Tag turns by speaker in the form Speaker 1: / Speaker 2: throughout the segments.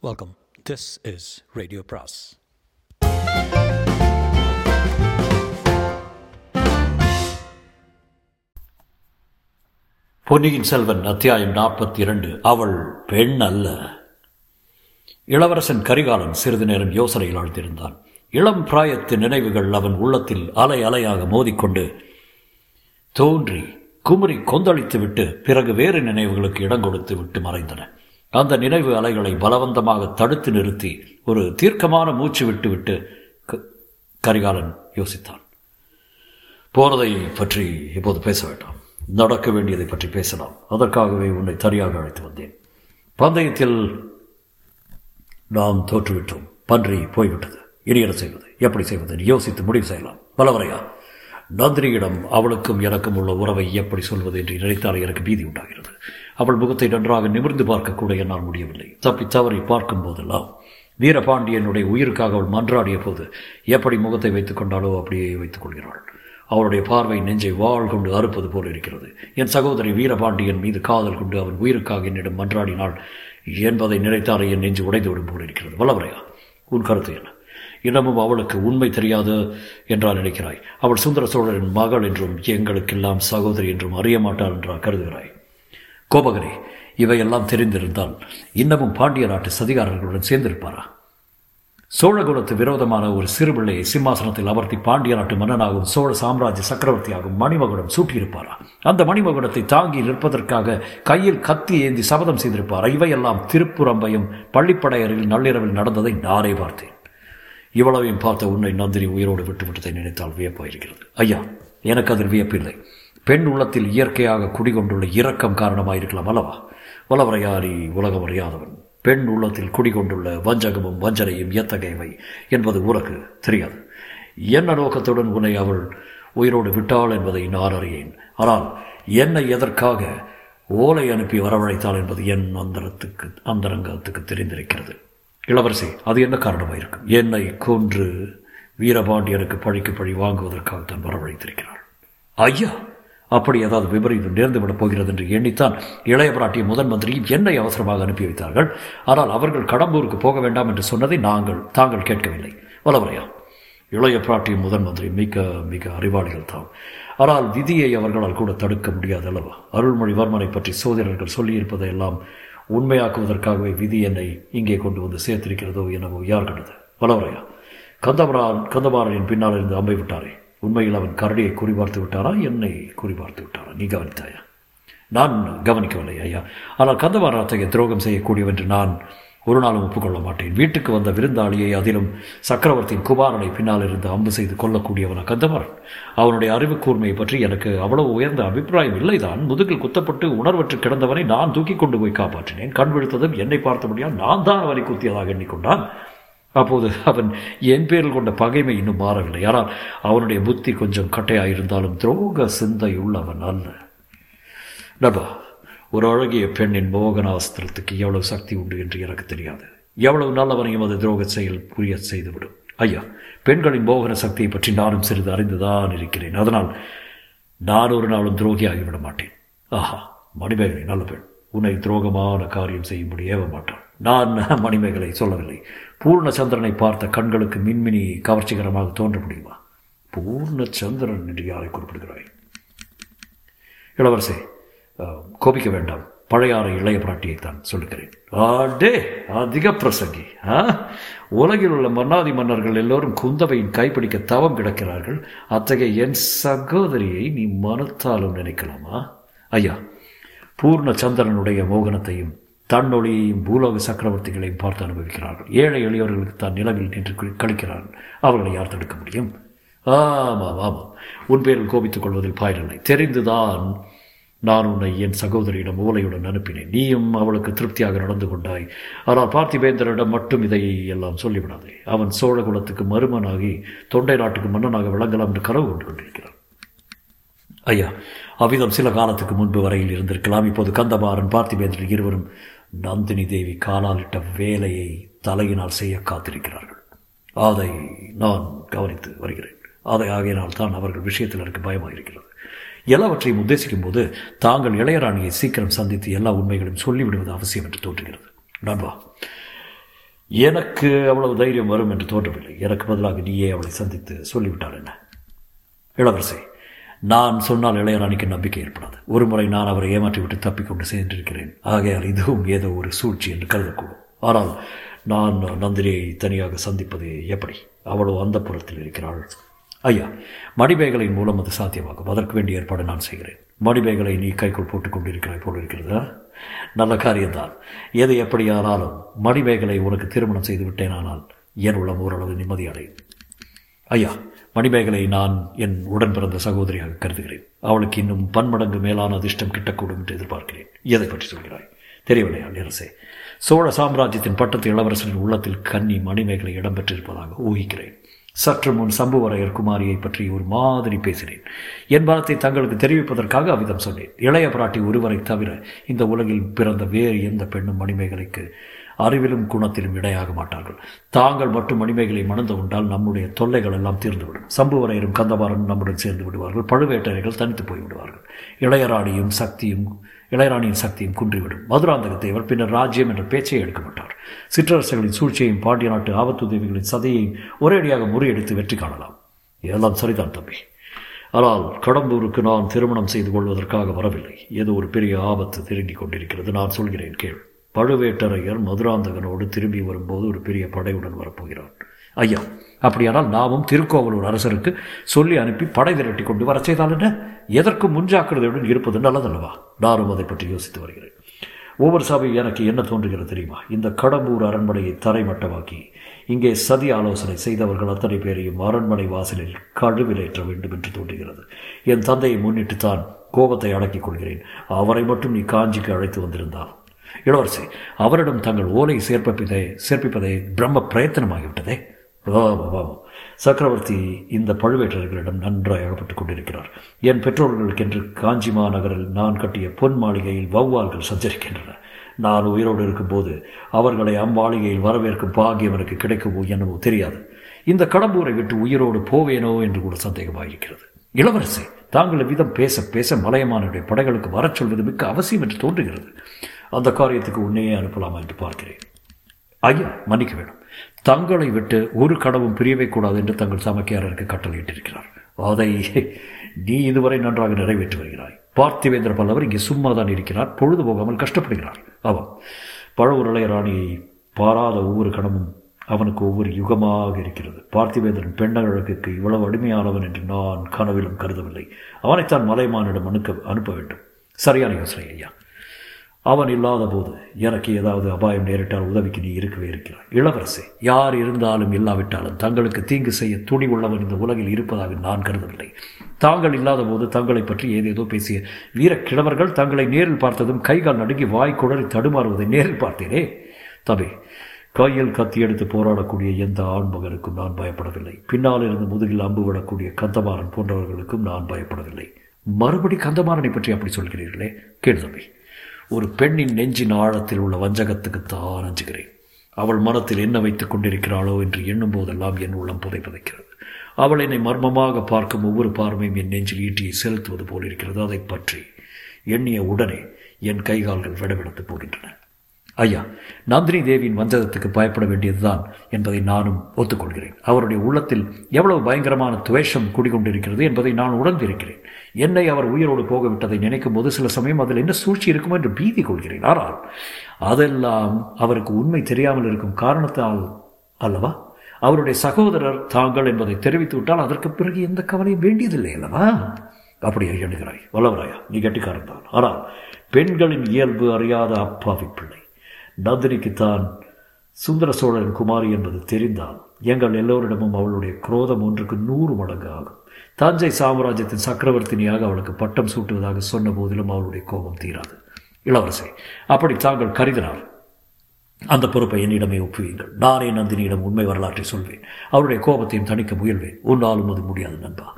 Speaker 1: Welcome this is radio பிராஸ்
Speaker 2: பொன்னியின் செல்வன் அத்தியாயம் நாற்பத்தி இரண்டு அவள் பெண் அல்ல. இளவரசன் கரிகாலன் சிறிது நேரம் யோசனையில் ஆழ்ந்திருந்தான். இளம் பிராயத்து நினைவுகள் அவன் உள்ளத்தில் அலை அலையாக மோதிக்கொண்டு தோன்றி குமரி கொந்தளித்து விட்டு பிறகு வேறு நினைவுகளுக்கு இடம் கொடுத்து விட்டு மறைந்தன. அந்த நினைவு அலைகளை பலவந்தமாக தடுத்து நிறுத்தி ஒரு தீர்க்கமான மூச்சு விட்டுவிட்டு க- கரிகாலன் யோசித்தான். போனதை பற்றி இப்போது பேச வேண்டாம். நடக்க வேண்டியதை பற்றி பேசலாம். அதற்காகவே உன்னை தனியாக அழைத்து வந்தேன். பந்தயத்தில் நாம் தோற்றுவிட்டோம். பன்றி போய்விட்டது. இனி என்ன செய்வது. எப்படி செய்வது? யோசித்து முடிவு செய்யலாம். பலவரையா நந்தினியிடம் அவளுக்கும் எனக்கும் உள்ள உறவை எப்படி சொல்வது என்று நினைத்தால் எனக்கு பீதி உண்டாகிறது. அவள் முகத்தை நன்றாக நிமிர்ந்து பார்க்க கூட என்னால் முடியவில்லை. தப்பி தவறி பார்க்கும் போதெல்லாம் வீரபாண்டியனுடைய உயிருக்காக அவள் மன்றாடிய போது எப்படி முகத்தை வைத்துக் கொண்டாலோ அப்படியே வைத்துக் கொள்கிறாள். அவளுடைய பார்வை நெஞ்சை வாழ் கொண்டு அறுப்பது போல் இருக்கிறது. என் சகோதரி வீரபாண்டியன் மீது காதல் கொண்டு அவன் உயிருக்காக என்னிடம் மன்றாடினாள் என்பதை நினைத்தாலே என் நெஞ்சு உடைந்து விடும் போல் இருக்கிறது. வல்லவரையா உன் கருத்து என்ன? இன்னமும் அவளுக்கு உண்மை தெரியாது என்றால் நினைக்கிறாய். அவள் சுந்தர சோழரின் மகள் என்றும் எங்களுக்கெல்லாம் சகோதரி என்றும் அறிய மாட்டாள் என்றா கருதுகிறாய். கோபகரே இவையெல்லாம் தெரிந்திருந்தால் இன்னமும் பாண்டிய நாட்டு சதிகாரர்களுடன் சேர்ந்திருப்பாரா? சோழகுலத்து விரோதமான ஒரு சிறுபிள்ளையை சிம்மாசனத்தில் அமர்த்தி பாண்டிய நாட்டு மன்னனாகவும் சோழ சாம்ராஜ்ய சக்கரவர்த்தியாகவும் மணிமகுடம் சூட்டியிருப்பாரா? அந்த மணிமகுடத்தை தாங்கி நிற்பதற்காக கையில் கத்தி ஏந்தி சபதம் செய்திருப்பாரா? இவையெல்லாம் திருப்புறம்பையும் பள்ளிப்படையரில் நள்ளிரவில் நடந்ததை நானே பார்த்தேன். இவ்வளவையும் பார்த்த உன்னை நந்தினி உயிரோடு விட்டுவிட்டதை நினைத்தால் வியப்பாயிருக்கிறது. ஐயா எனக்கு அதில் வியப்பில்லை. பெண் உள்ளத்தில் இயற்கையாக குடிகொண்டுள்ள இரக்கம் காரணமாயிருக்கலாம் அல்லவா? வலவரையாரி உலகம் அறியாதவன். பெண் உள்ளத்தில் குடிகொண்டுள்ள வஞ்சகமும் வஞ்சனையும் எத்தகையவை என்பது உனக்கு தெரியாது. என்ன நோக்கத்துடன் உன்னை அவள் உயிரோடு விட்டாள் என்பதை நான் அறியேன். ஆனால் என்னை எதற்காக ஓலை அனுப்பி வரவழைத்தாள் என்பது என் அந்தரத்துக்கு அந்தரங்கத்துக்கு தெரிந்திருக்கிறது. இளவரசி அது என்ன காரணமாக இருக்கும் என்னை கொன்று வீரபாண்டியனுக்கு பழிக்கு பழி வாங்குவதற்காக தான் வரவழைத்திருக்கிறாள். ஐயா அப்படி ஏதாவது விபரீதம் நேர்ந்துவிடப் போகிறது என்று எண்ணித்தான் இளைய பிராட்டிய முதன் மந்திரியும் என்னை அவசரமாக அனுப்பி வைத்தார்கள். ஆனால் அவர்கள் கடம்பூருக்கு போக வேண்டாம் என்று சொன்னதை நாங்கள் தாங்கள் கேட்கவில்லை. வலவரையா இளைய பிராட்டியும் முதன் மந்திரி மிக மிக அறிவாளிகள் தான் ஆனால் விதியை அவர்களால் கூட தடுக்க முடியாது அல்லவா? அருள்மொழிவர்மனை பற்றி சோதரர்கள் சொல்லியிருப்பதையெல்லாம் உண்மையாக்குவதற்காகவே விதி என்னை இங்கே கொண்டு வந்து சேர்த்திருக்கிறதோ எனவோ யார் கண்டது? வலவரையா கந்தமரான் கந்தமாறனின் பின்னால் இருந்து அம்பை விட்டாரே. உண்மையில் அவன் கரடியை குறிபார்த்து விட்டாரா? என்னை குறிபார்த்து விட்டாரா? நீ கவனித்தாயா? நான் கவனிக்கவில்லை ஐயா. ஆனால் கந்தமாறன் அத்தகைய துரோகம் செய்யக்கூடியவென்று நான் ஒரு நாளும் ஒப்புக்கொள்ள மாட்டேன். வீட்டுக்கு வந்த விருந்தாளியை அதிலும் சக்கரவர்த்தியின் குமாரனை பின்னால் இருந்து அம்பு செய்து கொள்ளக்கூடியவன் கந்தமாறன் அவனுடைய அறிவு கூர்மையை பற்றி எனக்கு அவ்வளவு உயர்ந்த அபிப்பிராயம் இல்லைதான். முதுகில் குத்தப்பட்டு உணர்வற்று கிடந்தவனை நான் தூக்கி கொண்டு போய் காப்பாற்றினேன். கண் விழுத்ததும் என்னை பார்த்தபடியால் நான் தான் அவனை குத்தியதாக எண்ணிக்கொண்டான். அப்போது அவன் என் பேரில் கொண்ட பகைமை இன்னும் மாறவில்லை. ஆனால் அவனுடைய புத்தி கொஞ்சம் கட்டையாயிருந்தாலும் துரோக சிந்தை உள்ளவன் அல்ல. நபா ஒரு அழகிய பெண்ணின் மோகனாஸ்திரத்துக்கு எவ்வளவு சக்தி உண்டு என்று எனக்கு தெரியாது. எவ்வளவு நல்லவனையும் அது துரோக செயல் புரிய செய்துவிடும். ஐயா பெண்களின் மோகன சக்தியை பற்றி நானும் சிறிது அறிந்துதான் இருக்கிறேன். அதனால் நான் ஒரு நாளும் துரோகியாகிவிட மாட்டேன். ஆஹா மணிமேகலை நல்ல பெண். உன்னை துரோகமான காரியம் செய்யும்படி ஏவ மாட்டான் நான் மணிமேகலை சொல்லவில்லை. பூர்ணச்சந்திரனை பார்த்த கண்களுக்கு மின்மினி கவர்ச்சிகரமாக தோன்ற முடியுமா? பூர்ணச்சந்திரன் என்று யாரை குறிப்பிடுகிறாய்? இளவரசே கோபிக்க வேண்டாம். பழையாறு இளைய பிராட்டியை தான் சொல்லுகிறேன். ஆண்டே அதிக பிரசங்கி ஆ? உலகில் உள்ள மன்னாதி மன்னர்கள் எல்லோரும் குந்தவையின் கைப்பிடிக்க தவம் கிடக்கிறார்கள். அத்தகைய என் சகோதரியை நீ மனத்தாலும் நினைக்கலாமா? ஐயா பூர்ண சந்திரனுடைய மோகனத்தையும் தன்னொழியையும் பூலோக சக்கரவர்த்திகளையும் பார்த்து அனுபவிக்கிறார்கள். ஏழை எளியவர்களுக்கு தான் நிலவில் நின்று கழிக்கிறார்கள் அவர்களை யார் தடுக்க முடியும்? ஆமாம் ஆமாம். உன் பேரில் கோபித்துக் கொள்வதில் பயனில்லை தெரிந்துதான் நான் உன்னை என் சகோதரியிடம் ஓலையுடன் அனுப்பினேன். நீயும் அவளுக்கு திருப்தியாக நடந்து கொண்டாய். ஆனால் பார்த்திபேந்திரனிடம் மட்டும் இதை எல்லாம் சொல்லிவிடாதே. அவன் சோழ குலத்துக்கு மருமனாகி தொண்டை நாட்டுக்கு மன்னனாக விளங்கலாம் என்று கனவு கொண்டு கொண்டிருக்கிறான். ஐயா அவ்விதம் சில காலத்துக்கு முன்பு வரையில் இருந்திருக்கலாம். இப்போது கந்தமாறன் பார்த்திபேந்திரன் இருவரும் நந்தினி தேவி காலாலிட்ட வேலையை தலையினால் செய்ய காத்திருக்கிறார்கள். அதை நான் கவனித்து வருகிறேன். அதை ஆகையினால் தான் அவர்கள் விஷயத்தில் எனக்கு பயமாக இருக்கிறது எல்லாவற்றையும் உத்தேசிக்கும் போது தாங்கள் இளையராணியை சீக்கிரம் சந்தித்து எல்லா உண்மைகளையும் சொல்லிவிடுவது அவசியம் என்று தோன்றுகிறது. நண்பா எனக்கு அவ்வளவு தைரியம் வரும் என்று தோன்றவில்லை. எனக்கு பதிலாக நீயே அவளை சந்தித்து சொல்லிவிட்டாள் என்ன? இளவரசே நான் சொன்னால் இளையராணிக்கு நம்பிக்கை ஏற்படாது. ஒரு முறை நான் அவரை ஏமாற்றிவிட்டு தப்பிக்கொண்டு சென்றிருக்கிறேன் ஆகையால் இதுவும் ஏதோ ஒரு சூழ்ச்சி என்று கருதக்கூடும். ஆனால் நான் நந்தினியை தனியாக சந்திப்பது எப்படி? அவளோ அந்த புறத்தில் இருக்கிறாள். ஐயா மணிமேகலையின் மூலம் அது சாத்தியமாகும். அதற்கு வேண்டிய ஏற்பாடு நான் செய்கிறேன். மணிமேகலை நீ கைக்குள் போட்டுக் கொண்டிருக்கிறாய் போல் இருக்கிறதா? நல்ல காரியம்தான். எது எப்படியானாலும் மணிமேகலை உனக்கு திருமணம் செய்து விட்டேனானால் என் உள்ளம் ஓரளவு நிம்மதியடையும். ஐயா மணிமேகலை நான் என் உடன் பிறந்த சகோதரியாக கருதுகிறேன். அவளுக்கு இன்னும் பன்மடங்கு மேலான அதிர்ஷ்டம் கிட்டக்கூடும் என்று எதிர்பார்க்கிறேன். எதை பற்றி சொல்கிறாய்? தெரியவில்லை நேரசே? சோழ சாம்ராஜ்யத்தின் பட்டத்து இளவரசரின் உள்ளத்தில் கன்னி மணிமேகலை இடம்பெற்றிருப்பதாக ஊகிக்கிறேன். சற்று முன் சம்புவரையர் குமாரியை பற்றி ஒரு மாதிரி பேசினேன். என் மனத்தை தங்களுக்கு தெரிவிப்பதற்காக அவ்விதம் சொன்னேன். இளைய பிராட்டி ஒருவரை தவிர இந்த உலகில் பிறந்த வேறு எந்த பெண்ணும் மணிமேகலைக்கு அறிவிலும் குணத்திலும் இடையாக மாட்டார்கள். தாங்கள் மட்டும் மணிமேகலை மணந்து கொண்டால் நம்முடைய தொல்லைகள் எல்லாம் தீர்ந்துவிடும். சம்புவரையரும் கந்தபாரனும் நம்முடன் சேர்ந்து விடுவார்கள். பழுவேட்டரைகள் தனித்து போய்விடுவார்கள். இளையராணியும் சக்தியும் இளையராணியின் சக்தியும் குன்றிவிடும். மதுராந்தகத்தை அவர் பின்னர் ராஜ்யம் என்ற பேச்சை எடுக்க மாட்டார் சிற்றரசர்களின் சூழ்ச்சியையும் பாண்டிய நாட்டு ஆபத்துதவிகளின் சதையையும் ஒரேடியாக முறியடித்து வெற்றி காணலாம். இதெல்லாம் சரிதான் தம்பி. ஆனால் கடம்பூருக்கு நான் திருமணம் செய்து கொள்வதற்காக வரவில்லை. ஏதோ ஒரு பெரிய ஆபத்து திருங்கிக் கொண்டிருக்கிறது. நான் சொல்கிறேன் கேள். பழுவேட்டரையர் மதுராந்தகனோடு திரும்பி வரும்போது ஒரு பெரிய படையுடன் வரப்போகிறான் ஐயா அப்படியானால் நாமும் திருக்கோவலூர் அரசருக்கு சொல்லி அனுப்பி படை விரட்டி கொண்டு வர செய்தால் என்ன? எதற்கும் முன்ஜாக்கிரதையுடன் இருப்பது நல்லதல்லவா? நானும் அதை பற்றி யோசித்து வருகிறேன். ஒவ்வொரு சபை எனக்கு என்ன தோன்றுகிறது தெரியுமா? இந்த கடம்பூர் அரண்மனையை தரைமட்டமாக்கி இங்கே சதி ஆலோசனை செய்தவர்கள் அத்தனை பேரையும் அரண்மனை வாசலில் கழுவிலேற்ற வேண்டும் என்று தோன்றுகிறது. என் தந்தையை முன்னிட்டு தான் கோபத்தை அடக்கிக் கொள்கிறேன். அவரை மட்டும் நீ காஞ்சிக்கு அழைத்து வந்திருந்தால். இளவரசி அவரிடம் தங்கள் ஓலை சேர்ப்பிப்பதை சேர்ப்பிப்பதை பிரம்ம பிரயத்தனமாகிவிட்டதே. சக்கரவர்த்தி இந்த பழுவேட்டரர்களிடம் நன்றாய் அகப்பட்டுக் கொண்டிருக்கிறார். என் பெற்றோர்களுக்கென்று காஞ்சி மாநகரில் நான் கட்டிய பொன் மாளிகையில் வௌவால்கள் சஞ்சரிக்கின்றன. நான் உயிரோடு இருக்கும்போது அவர்களை அம்மாளிகையில் வரவேற்கும் பாகியம் எனக்கு கிடைக்குமோ என்னவோ தெரியாது. இந்த கடம்பூரை விட்டு உயிரோடு போவேனோ என்று கூட சந்தேகமாயிருக்கிறது. இளவரசி தாங்கள் விதம் பேச பேச மலையமானுடைய படைகளுக்கு வரச் சொல்வது மிக்க அவசியம் என்று தோன்றுகிறது. அந்த காரியத்துக்கு உன்னையே அனுப்பலாமா என்று பார்க்கிறேன். ஐயா மன்னிக்க வேண்டும் தங்களை விட்டு ஒரு கடவும் பிரியவே கூடாது என்று தங்கள் சமக்கியாரருக்கு கட்டளையிட்டிருக்கிறார். அதை நீ இதுவரை நன்றாக நிறைவேற்றி வருகிறாய். பார்த்திவேந்திர பல்லவர் இங்கே சும்மா தான் இருக்கிறார் பொழுது போகாமல் கஷ்டப்படுகிறார். அவன் பழவூர் ராணியை பாராத ஒவ்வொரு கணமும் அவனுக்கு ஒவ்வொரு யுகமாக இருக்கிறது. பார்த்திவேந்திரன் பெண்ணழகுக்கு இவ்வளவு அடிமையானவன் என்று நான் கனவிலும் கருதவில்லை. அவனைத்தான் மலைமானிடம் அனுக்க அனுப்ப வேண்டும். சரியான யோசனை ஐயா. அவன் இல்லாத போது எனக்கு ஏதாவது அபாயம் நேரிட்டால் உதவிக்கு நீ இருக்கவே இருக்கிறாய். இளவரசே யார் இருந்தாலும் இல்லாவிட்டாலும் தங்களுக்கு தீங்கு செய்ய துணி உள்ளவன் இந்த உலகில் இருப்பதாக நான் கருதவில்லை. தாங்கள் இல்லாத போது தங்களை பற்றி ஏதேதோ பேசிய வீரக்கிழவர்கள் தங்களை நேரில் பார்த்ததும் கைகால் நடுங்கி வாய் குடறி தடுமாறுவதை நேரில் பார்த்தேனே. தபே கையில் கத்தி எடுத்து போராடக்கூடிய எந்த ஆண்மகனுக்கும் நான் பயப்படவில்லை. பின்னால் இருந்து முதுகில் அம்பு விடக்கூடிய கந்தமாறன் போன்றவர்களுக்கும் நான் பயப்படவில்லை. மறுபடி கந்தமாறனை பற்றி அப்படி சொல்கிறீர்களே? கேடு தம்பி. ஒரு பெண்ணின் நெஞ்சின் ஆழத்தில் உள்ள வஞ்சகத்துக்கு தான் அஞ்சுகிறேன். அவள் மனத்தில் என்ன வைத்துக் கொண்டிருக்கிறாளோ என்று எண்ணும் போதெல்லாம் என் உள்ளம் புதை புதைக்கிறது அவள் என்னை மர்மமாக பார்க்கும் ஒவ்வொரு பார்வையும் என் நெஞ்சில் ஈட்டியை செலுத்துவது போல் இருக்கிறது. அதை பற்றி எண்ணிய உடனே என் கைகால்கள் விடவிடத்து போகின்றன. ஐயா நந்தினி தேவியின் வஞ்சகத்துக்கு பயப்பட வேண்டியதுதான் என்பதை நானும் ஒத்துக்கொள்கிறேன். அவருடைய உள்ளத்தில் எவ்வளவு பயங்கரமான துவேஷம் குடிகொண்டிருக்கிறது என்பதை நான் உணர்ந்திருக்கிறேன். என்னை அவர் உயிரோடு போகவிட்டதை நினைக்கும் போது சில சமயம் அதில் என்ன சூழ்ச்சி இருக்குமோ என்று பீதி கொள்கிறேன். ஆனால் அதெல்லாம் அவருக்கு உண்மை தெரியாமல் இருக்கும் காரணத்தால் அல்லவா? அவருடைய சகோதரர் தாங்கள் என்பதை தெரிவித்து விட்டால் அதற்கு பிறகு எந்த கவலையும் வேண்டியதில்லை அல்லவா? அப்படியே எண்ணுகிறாய். வல்லவராயா நீ கட்டிக்காரன் தான். ஆனால் பெண்களின் இயல்பு அறியாத அப்பாவி பிள்ளை. நந்தினிக்குத்தான் சுந்தர சோழன் குமாரி என்பது தெரிந்தால் எங்கள் எல்லோரிடமும் அவளுடைய குரோதம் ஒன்றுக்கு நூறு மடங்கு ஆகும். தஞ்சை சாம்ராஜ்யத்தின் சக்கரவர்த்தினியாக அவளுக்கு பட்டம் சூட்டுவதாக சொன்ன போதிலும் அவளுடைய கோபம் தீராது. இளவரசே அப்படி தாங்கள் கருதினார் அந்த பொறுப்பை என்னிடமே ஒப்புவீங்கள் நானே நந்தினியிடம் உண்மை வரலாற்றை சொல்வேன். அவருடைய கோபத்தையும் தணிக்க முயல்வேன். உன்னாலும் அது முடியாது நண்பா.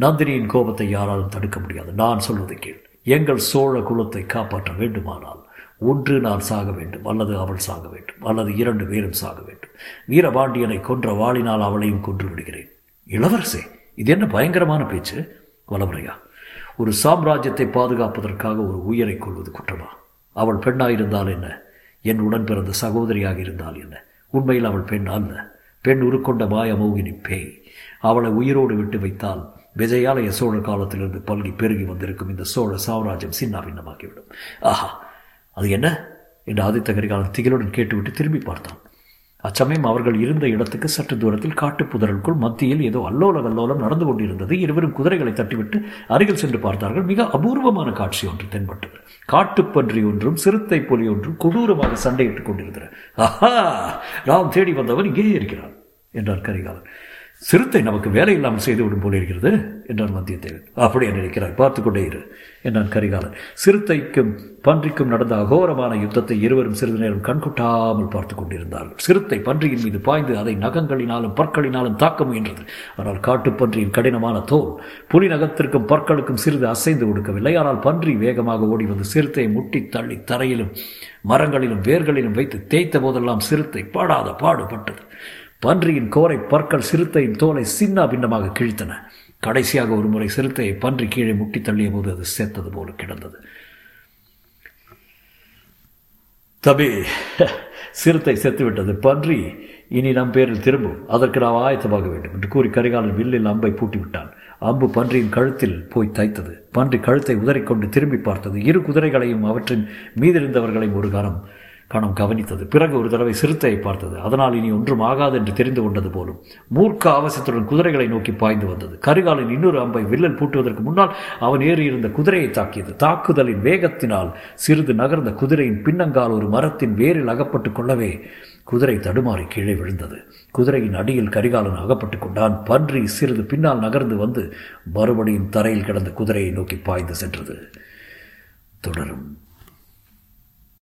Speaker 2: நந்தினியின் கோபத்தை யாராலும் தடுக்க முடியாது. நான் சொல்வதை கேள். எங்கள் சோழ குலத்தை காப்பாற்ற வேண்டுமானால் ஒன்று நான் சாக வேண்டும் அல்லது அவள் சாக வேண்டும் அல்லது இரண்டு பேரும் சாக வேண்டும். வீரபாண்டியனை கொன்ற வாளினால் அவளையும் கொன்று விடுகிறேன். இளவரசே இது என்ன பயங்கரமான பேச்சு? வளமுறையா ஒரு சாம்ராஜ்யத்தை பாதுகாப்பதற்காக ஒரு உயிரை கொள்வது குற்றமா? அவள் பெண்ணாயிருந்தால் என்ன? என் உடன் பிறந்த சகோதரியாக இருந்தால் என்ன? உண்மையில் அவள் பெண் அல்ல. பெண் உருக்கொண்ட மாய மோகினி பேய். அவளை உயிரோடு விட்டு வைத்தால் விஜயாலய சோழ காலத்திலிருந்து பல்கி பெருகி வந்திருக்கும் இந்த சோழ சாம்ராஜ்யம் சின்ன பின்னமாகிவிடும் ஆஹா அது என்ன? என்று ஆதித்த கரிகாலன் திகிலுடன் கேட்டுவிட்டு திரும்பி பார்த்தான். அச்சமயம் அவர்கள் இருந்த இடத்துக்கு சற்று தூரத்தில் காட்டுப்புதருக்குள் மத்தியில் ஏதோ அல்லோல கல்லோலம் நடந்து கொண்டிருந்தது. இருவரும் குதிரைகளை தட்டிவிட்டு அருகில் சென்று பார்த்தார்கள். மிக அபூர்வமான காட்சி ஒன்று தென்பட்டது. காட்டுப்பன்றி ஒன்றும் சிறுத்தை புலி ஒன்றும் கொடூரமாக சண்டையிட்டுக் கொண்டிருந்தன. ஆஹா! நாம் தேடி வந்தவன் இங்கே இருக்கிறான் என்றார் கரிகாலன். சிறுத்தை நமக்கு வேலை இல்லாமல் செய்துவிடும் போல இருக்கிறது என்றான் வந்தியத்தேவன். அப்படியே நினைக்கிறார். பார்த்து கொண்டே இரு என்றான் கரிகாலன். சிறுத்தைக்கும் பன்றிக்கும் நடந்த அகோரமான யுத்தத்தை இருவரும் சிறிது நேரம் கண்கொட்டாமல் பார்த்து கொண்டிருந்தார்கள். சிறுத்தை பன்றியின் மீது பாய்ந்து அதை நகங்களினாலும் பற்களினாலும் தாக்க முயன்றது. ஆனால் காட்டுப்பன்றியின் கடினமான தோல் புலி நகத்திற்கும் பற்களுக்கும் சிறிது அசைந்து கொடுக்கவில்லை. ஆனால் பன்றி வேகமாக ஓடி வந்து சிறுத்தையை முட்டி தள்ளி தரையிலும் மரங்களிலும் வேர்களிலும் வைத்து தேய்த்த போதெல்லாம் சிறுத்தை பாடாத பாடுபட்டது. பன்றியின் கோரை பற்கள் சிறுத்தையின் தோலை சின்ன பின்னமாக கிழித்தன. கடைசியாக ஒரு முறை சிறுத்தையை பன்றி கீழே முட்டி தள்ளிய போது அது சேர்த்தது போல கிடந்தது. தபி சிறுத்தை செத்துவிட்டது. பன்றி இனி நம் பேரில் திரும்பும். அதற்கு நாம் ஆயத்தமாக வேண்டும் என்று கூறி கரிகாலன் வில்லில் அம்பை பூட்டிவிட்டான். அம்பு பன்றியின் கழுத்தில் போய் தைத்தது. பன்றி கழுத்தை உதறிக்கொண்டு திரும்பி பார்த்தது. இரு குதிரைகளையும் அவற்றின் மீதிருந்தவர்களையும் ஒரு கணம் கணம் கவனித்தது. பிறகு ஒரு தடவை சிறுத்தையை பார்த்தது. அதனால் இனி ஒன்றும் ஆகாது என்று தெரிந்து கொண்டது போலும். மூர்க்க ஆவசத்துடன் குதிரைகளை நோக்கி பாய்ந்து வந்தது. கரிகாலின் இன்னொரு அம்பை வில்லல் பூட்டுவதற்கு முன்னால் அவன் ஏறியிருந்த குதிரையை தாக்கியது. தாக்குதலின் வேகத்தினால் சிறிது நகர்ந்த குதிரையின் பின்னங்கால் ஒரு மரத்தின் வேரில் அகப்பட்டு கொள்ளவே குதிரை தடுமாறி கீழே விழுந்தது. குதிரையின் அடியில் கரிகாலன் அகப்பட்டு கொண்டான். பன்றி சிறிது பின்னால் நகர்ந்து வந்து மறுபடியும் தரையில் கிடந்த குதிரையை நோக்கி பாய்ந்து சென்றது. தொடரும்.